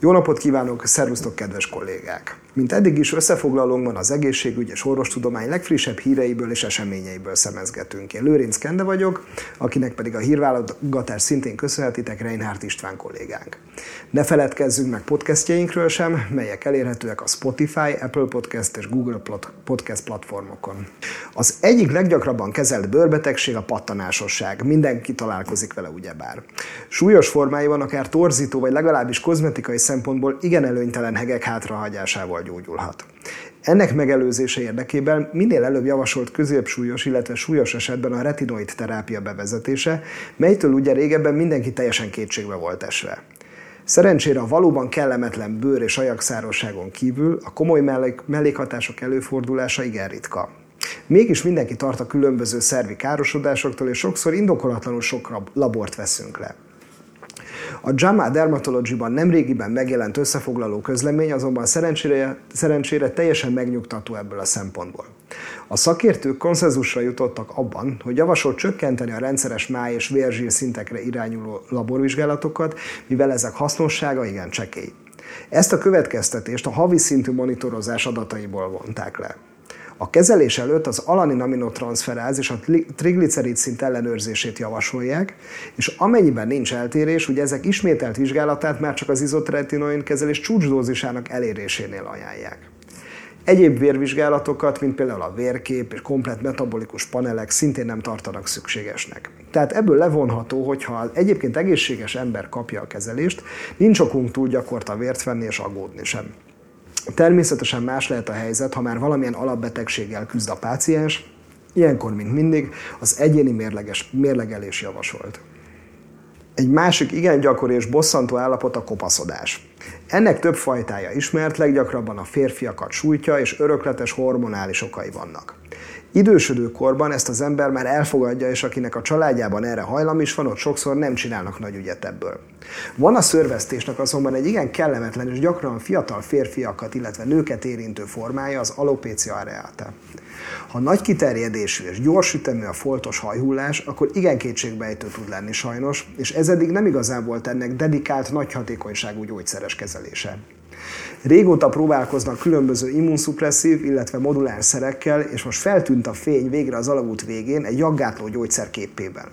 Jó napot kívánok, szervusztok kedves kollégák! Mint eddig is összefoglalónkban az egészségügy és orvostudomány legfrissebb híreiből és eseményeiből szemezgetünk. Én Lőrinc Kende vagyok, akinek pedig a hírválogatás szintén köszönhetitek Reinhardt István kollégánk. Ne feledkezzünk meg podcastjainkről sem, melyek elérhetőek a Spotify, Apple Podcast és Google Podcast platformokon. Az egyik leggyakrabban kezelt bőrbetegség a pattanásosság. Mindenki találkozik vele ugyebár. Súlyos formáiban akár torzító vagy legalábbis kozmetikai szempontból igen előnytelen hegek hátrahagyásával gyógyulhat. Ennek megelőzése érdekében minél előbb javasolt középsúlyos, illetve súlyos esetben a retinoid terápia bevezetése, melytől ugye régebben mindenki teljesen kétségbe volt esve. Szerencsére a valóban kellemetlen bőr és ajakszárosságon kívül a komoly mellék, mellékhatások előfordulása igen ritka. Mégis mindenki tart a különböző szervi károsodásoktól, és sokszor indokolatlanul sok labort veszünk le. A JAMA Dermatology-ban nemrégiben megjelent összefoglaló közlemény azonban szerencsére, szerencsére teljesen megnyugtató ebből a szempontból. A szakértők konszenzusra jutottak abban, hogy javasolt csökkenteni a rendszeres máj és vérzsír szintekre irányuló laborvizsgálatokat, mivel ezek hasznossága igen csekély. Ezt a következtetést a havi szintű monitorozás adataiból vonták le. A kezelés előtt az alanin aminotranszferáz és a triglicerid szint ellenőrzését javasolják, és amennyiben nincs eltérés, ugye ezek ismételt vizsgálatát már csak az izotretinoin kezelés csúcsdózisának elérésénél ajánlják. Egyéb vérvizsgálatokat, mint például a vérkép és komplet metabolikus panelek szintén nem tartanak szükségesnek. Tehát ebből levonható, hogy ha egyébként egészséges ember kapja a kezelést, nincs okunk túl gyakorta vért venni és aggódni sem. Természetesen más lehet a helyzet, ha már valamilyen alapbetegséggel küzd a páciens, ilyenkor, mint mindig, az egyéni mérleges, mérlegelés javasolt. Egy másik igen gyakori és bosszantó állapot a kopaszodás. Ennek több fajtája ismert, leggyakrabban a férfiakat sújtja, és örökletes hormonális okai vannak. Idősödő korban ezt az ember már elfogadja, és akinek a családjában erre hajlam is van, ott sokszor nem csinálnak nagy ügyet ebből. Van a szörvesztésnek azonban egy igen kellemetlen és gyakran fiatal férfiakat, illetve nőket érintő formája, az alopecia areata. Ha nagy kiterjedésű és gyors ütemű a foltos hajhullás, akkor igen kétségbejtő tud lenni sajnos, és ez eddig nem igazán volt ennek dedikált, nagy hatékonyságú gyógyszeres kezelése. Régóta próbálkoznak különböző immunszupresszív, illetve moduláns szerekkel, és most feltűnt a fény végre az alagút végén egy jaggátló gyógyszer képében.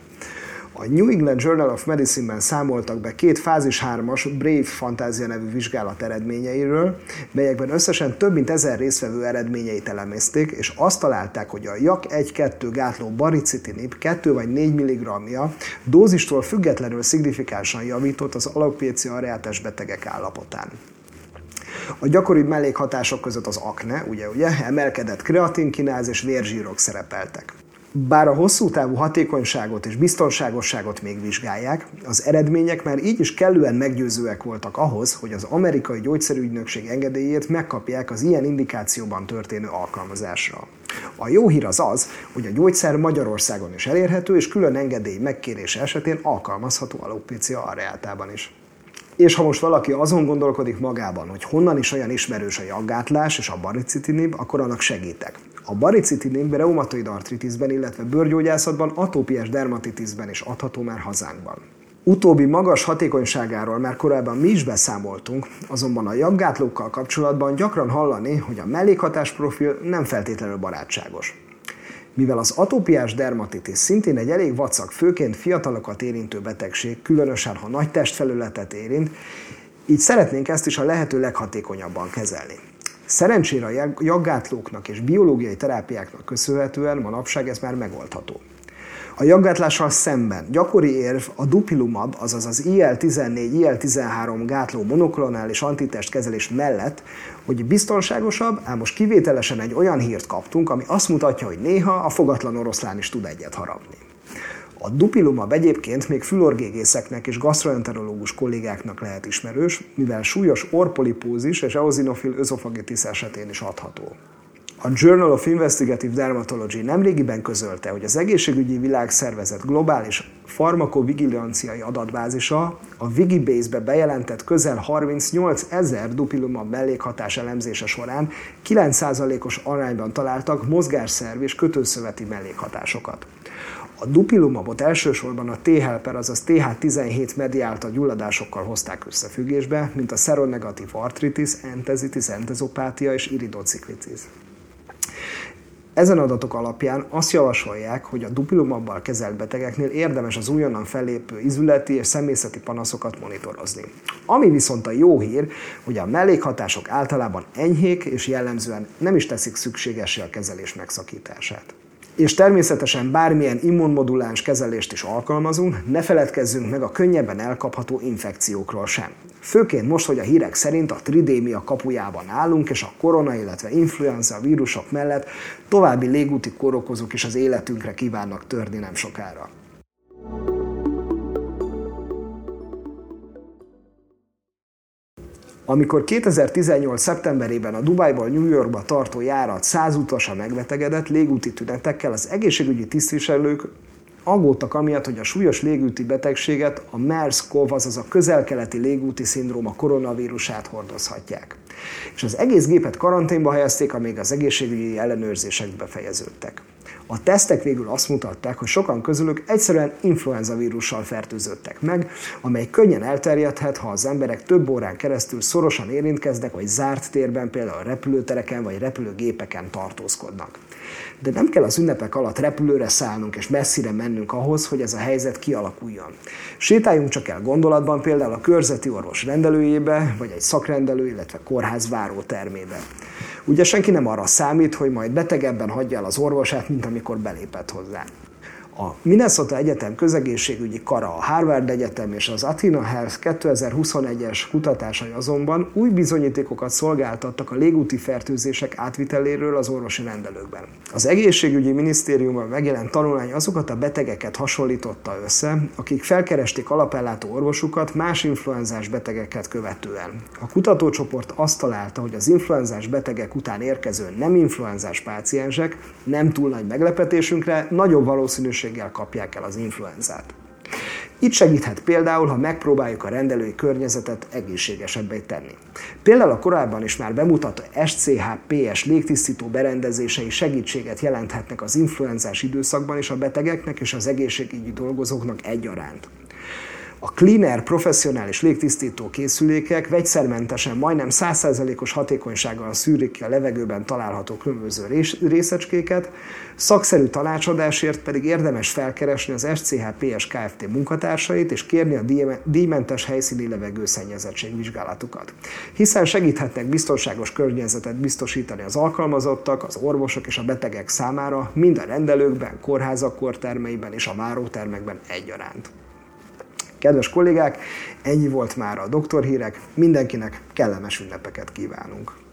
A New England Journal of Medicine-ben számoltak be két fázis 3-as Brave Fantázia nevű vizsgálat eredményeiről, melyekben összesen több mint ezer résztvevő eredményeit elemezték, és azt találták, hogy a JAK 1-2 gátló baricitinib 2 vagy 4 mg-ja dózistól függetlenül szignifikánsan javított az alapécia areátás betegek állapotán. A gyakoribb mellékhatások között az akne, ugye, ugye, emelkedett kreatinkináz és vérzsírok szerepeltek. Bár a hosszú távú hatékonyságot és biztonságosságot még vizsgálják, az eredmények már így is kellően meggyőzőek voltak ahhoz, hogy az amerikai gyógyszerügynökség engedélyét megkapják az ilyen indikációban történő alkalmazásra. A jó hír az az, hogy a gyógyszer Magyarországon is elérhető, és külön engedély megkérése esetén alkalmazható alopécia areátában is. És ha most valaki azon gondolkodik magában, hogy honnan is olyan ismerős a jaggátlás és a baricitinib, akkor annak segítek. A baricitinib reumatoid artritisben, illetve bőrgyógyászatban, atópiás dermatitisben is adható már hazánkban. Utóbbi magas hatékonyságáról már korábban mi is beszámoltunk, azonban a jaggátlókkal kapcsolatban gyakran hallani, hogy a mellékhatás profil nem feltétlenül barátságos. Mivel az atópiás dermatitis szintén egy elég vacak, főként fiatalokat érintő betegség, különösen ha nagy testfelületet érint, így szeretnénk ezt is a lehető leghatékonyabban kezelni. Szerencsére a jaggátlóknak és biológiai terápiáknak köszönhetően manapság ez már megoldható. A jaggátlással szemben gyakori érv a dupilumab, azaz az IL-14, IL-13 gátló monoklonális antitest kezelés mellett, hogy biztonságosabb, ám most kivételesen egy olyan hírt kaptunk, ami azt mutatja, hogy néha a fogatlan oroszlán is tud egyet harapni. A dupilumab egyébként még fülorgégészeknek és gastroenterológus kollégáknak lehet ismerős, mivel súlyos orpolipózis és eozinofil özofagitis esetén is adható. A Journal of Investigative Dermatology nemrégiben közölte, hogy az egészségügyi világszervezet globális farmakovigilanciai adatbázisa a Wigibase-be bejelentett közel 38 ezer dupilumab mellékhatás elemzése során 9%-os arányban találtak mozgásszerv és kötőszöveti mellékhatásokat. A dupilumabot elsősorban a T-helper, azaz TH17 mediálta gyulladásokkal hozták összefüggésbe, mint a szeronegatív artritis, entezitis, entezopátia és iridociklitis. Ezen adatok alapján azt javasolják, hogy a dupilumabbal kezelt betegeknél érdemes az újonnan fellépő izületi és személyzeti panaszokat monitorozni. Ami viszont a jó hír, hogy a mellékhatások általában enyhék és jellemzően nem is teszik szükségesé a kezelés megszakítását és természetesen bármilyen immunmoduláns kezelést is alkalmazunk, ne feledkezzünk meg a könnyebben elkapható infekciókról sem. Főként most, hogy a hírek szerint a tridémia kapujában állunk, és a korona, illetve influenza vírusok mellett további légúti korokozók is az életünkre kívánnak törni nem sokára. Amikor 2018. szeptemberében a Dubajból New Yorkba tartó járat 100 utasa megbetegedett légúti tünetekkel, az egészségügyi tisztviselők aggódtak amiatt, hogy a súlyos légúti betegséget a MERS-CoV, azaz a közelkeleti légúti szindróma koronavírusát hordozhatják. És az egész gépet karanténba helyezték, amíg az egészségügyi ellenőrzések befejeződtek. A tesztek végül azt mutatták, hogy sokan közülük egyszerűen influenza vírussal fertőzöttek meg, amely könnyen elterjedhet, ha az emberek több órán keresztül szorosan érintkeznek, vagy zárt térben, például repülőtereken vagy repülőgépeken tartózkodnak. De nem kell az ünnepek alatt repülőre szállnunk és messzire mennünk ahhoz, hogy ez a helyzet kialakuljon. Sétáljunk csak el gondolatban például a körzeti orvos rendelőjébe, vagy egy szakrendelő, illetve kórház várótermébe. Ugye senki nem arra számít, hogy majd betegebben hagyja el az orvosát, mint amikor belépett hozzá. A Minnesota Egyetem közegészségügyi kara, a Harvard Egyetem és az Athena Health 2021-es kutatásai azonban új bizonyítékokat szolgáltattak a légúti fertőzések átviteléről az orvosi rendelőkben. Az egészségügyi minisztériumban megjelent tanulmány azokat a betegeket hasonlította össze, akik felkeresték alapellátó orvosukat más influenzás betegeket követően. A kutatócsoport azt találta, hogy az influenzás betegek után érkező nem influenzás páciensek nem túl nagy meglepetésünkre nagyobb valószínűség valószínűséggel kapják el az influenzát. Itt segíthet például, ha megpróbáljuk a rendelői környezetet egészségesebbé tenni. Például a korábban is már bemutatott SCH-PS légtisztító berendezései segítséget jelenthetnek az influenzás időszakban is a betegeknek és az egészségügyi dolgozóknak egyaránt. A Cleaner professzionális légtisztító készülékek vegyszermentesen majdnem 100%-os hatékonysággal szűrik ki a levegőben található különböző részecskéket, szakszerű tanácsadásért pedig érdemes felkeresni az SCH-PS Kft. munkatársait és kérni a díjmentes helyszíni levegőszennyezettség vizsgálatukat. Hiszen segíthetnek biztonságos környezetet biztosítani az alkalmazottak, az orvosok és a betegek számára, mind a rendelőkben, kórházak kortermeiben és a várótermekben egyaránt. Kedves kollégák, ennyi volt már a doktorhírek, mindenkinek kellemes ünnepeket kívánunk!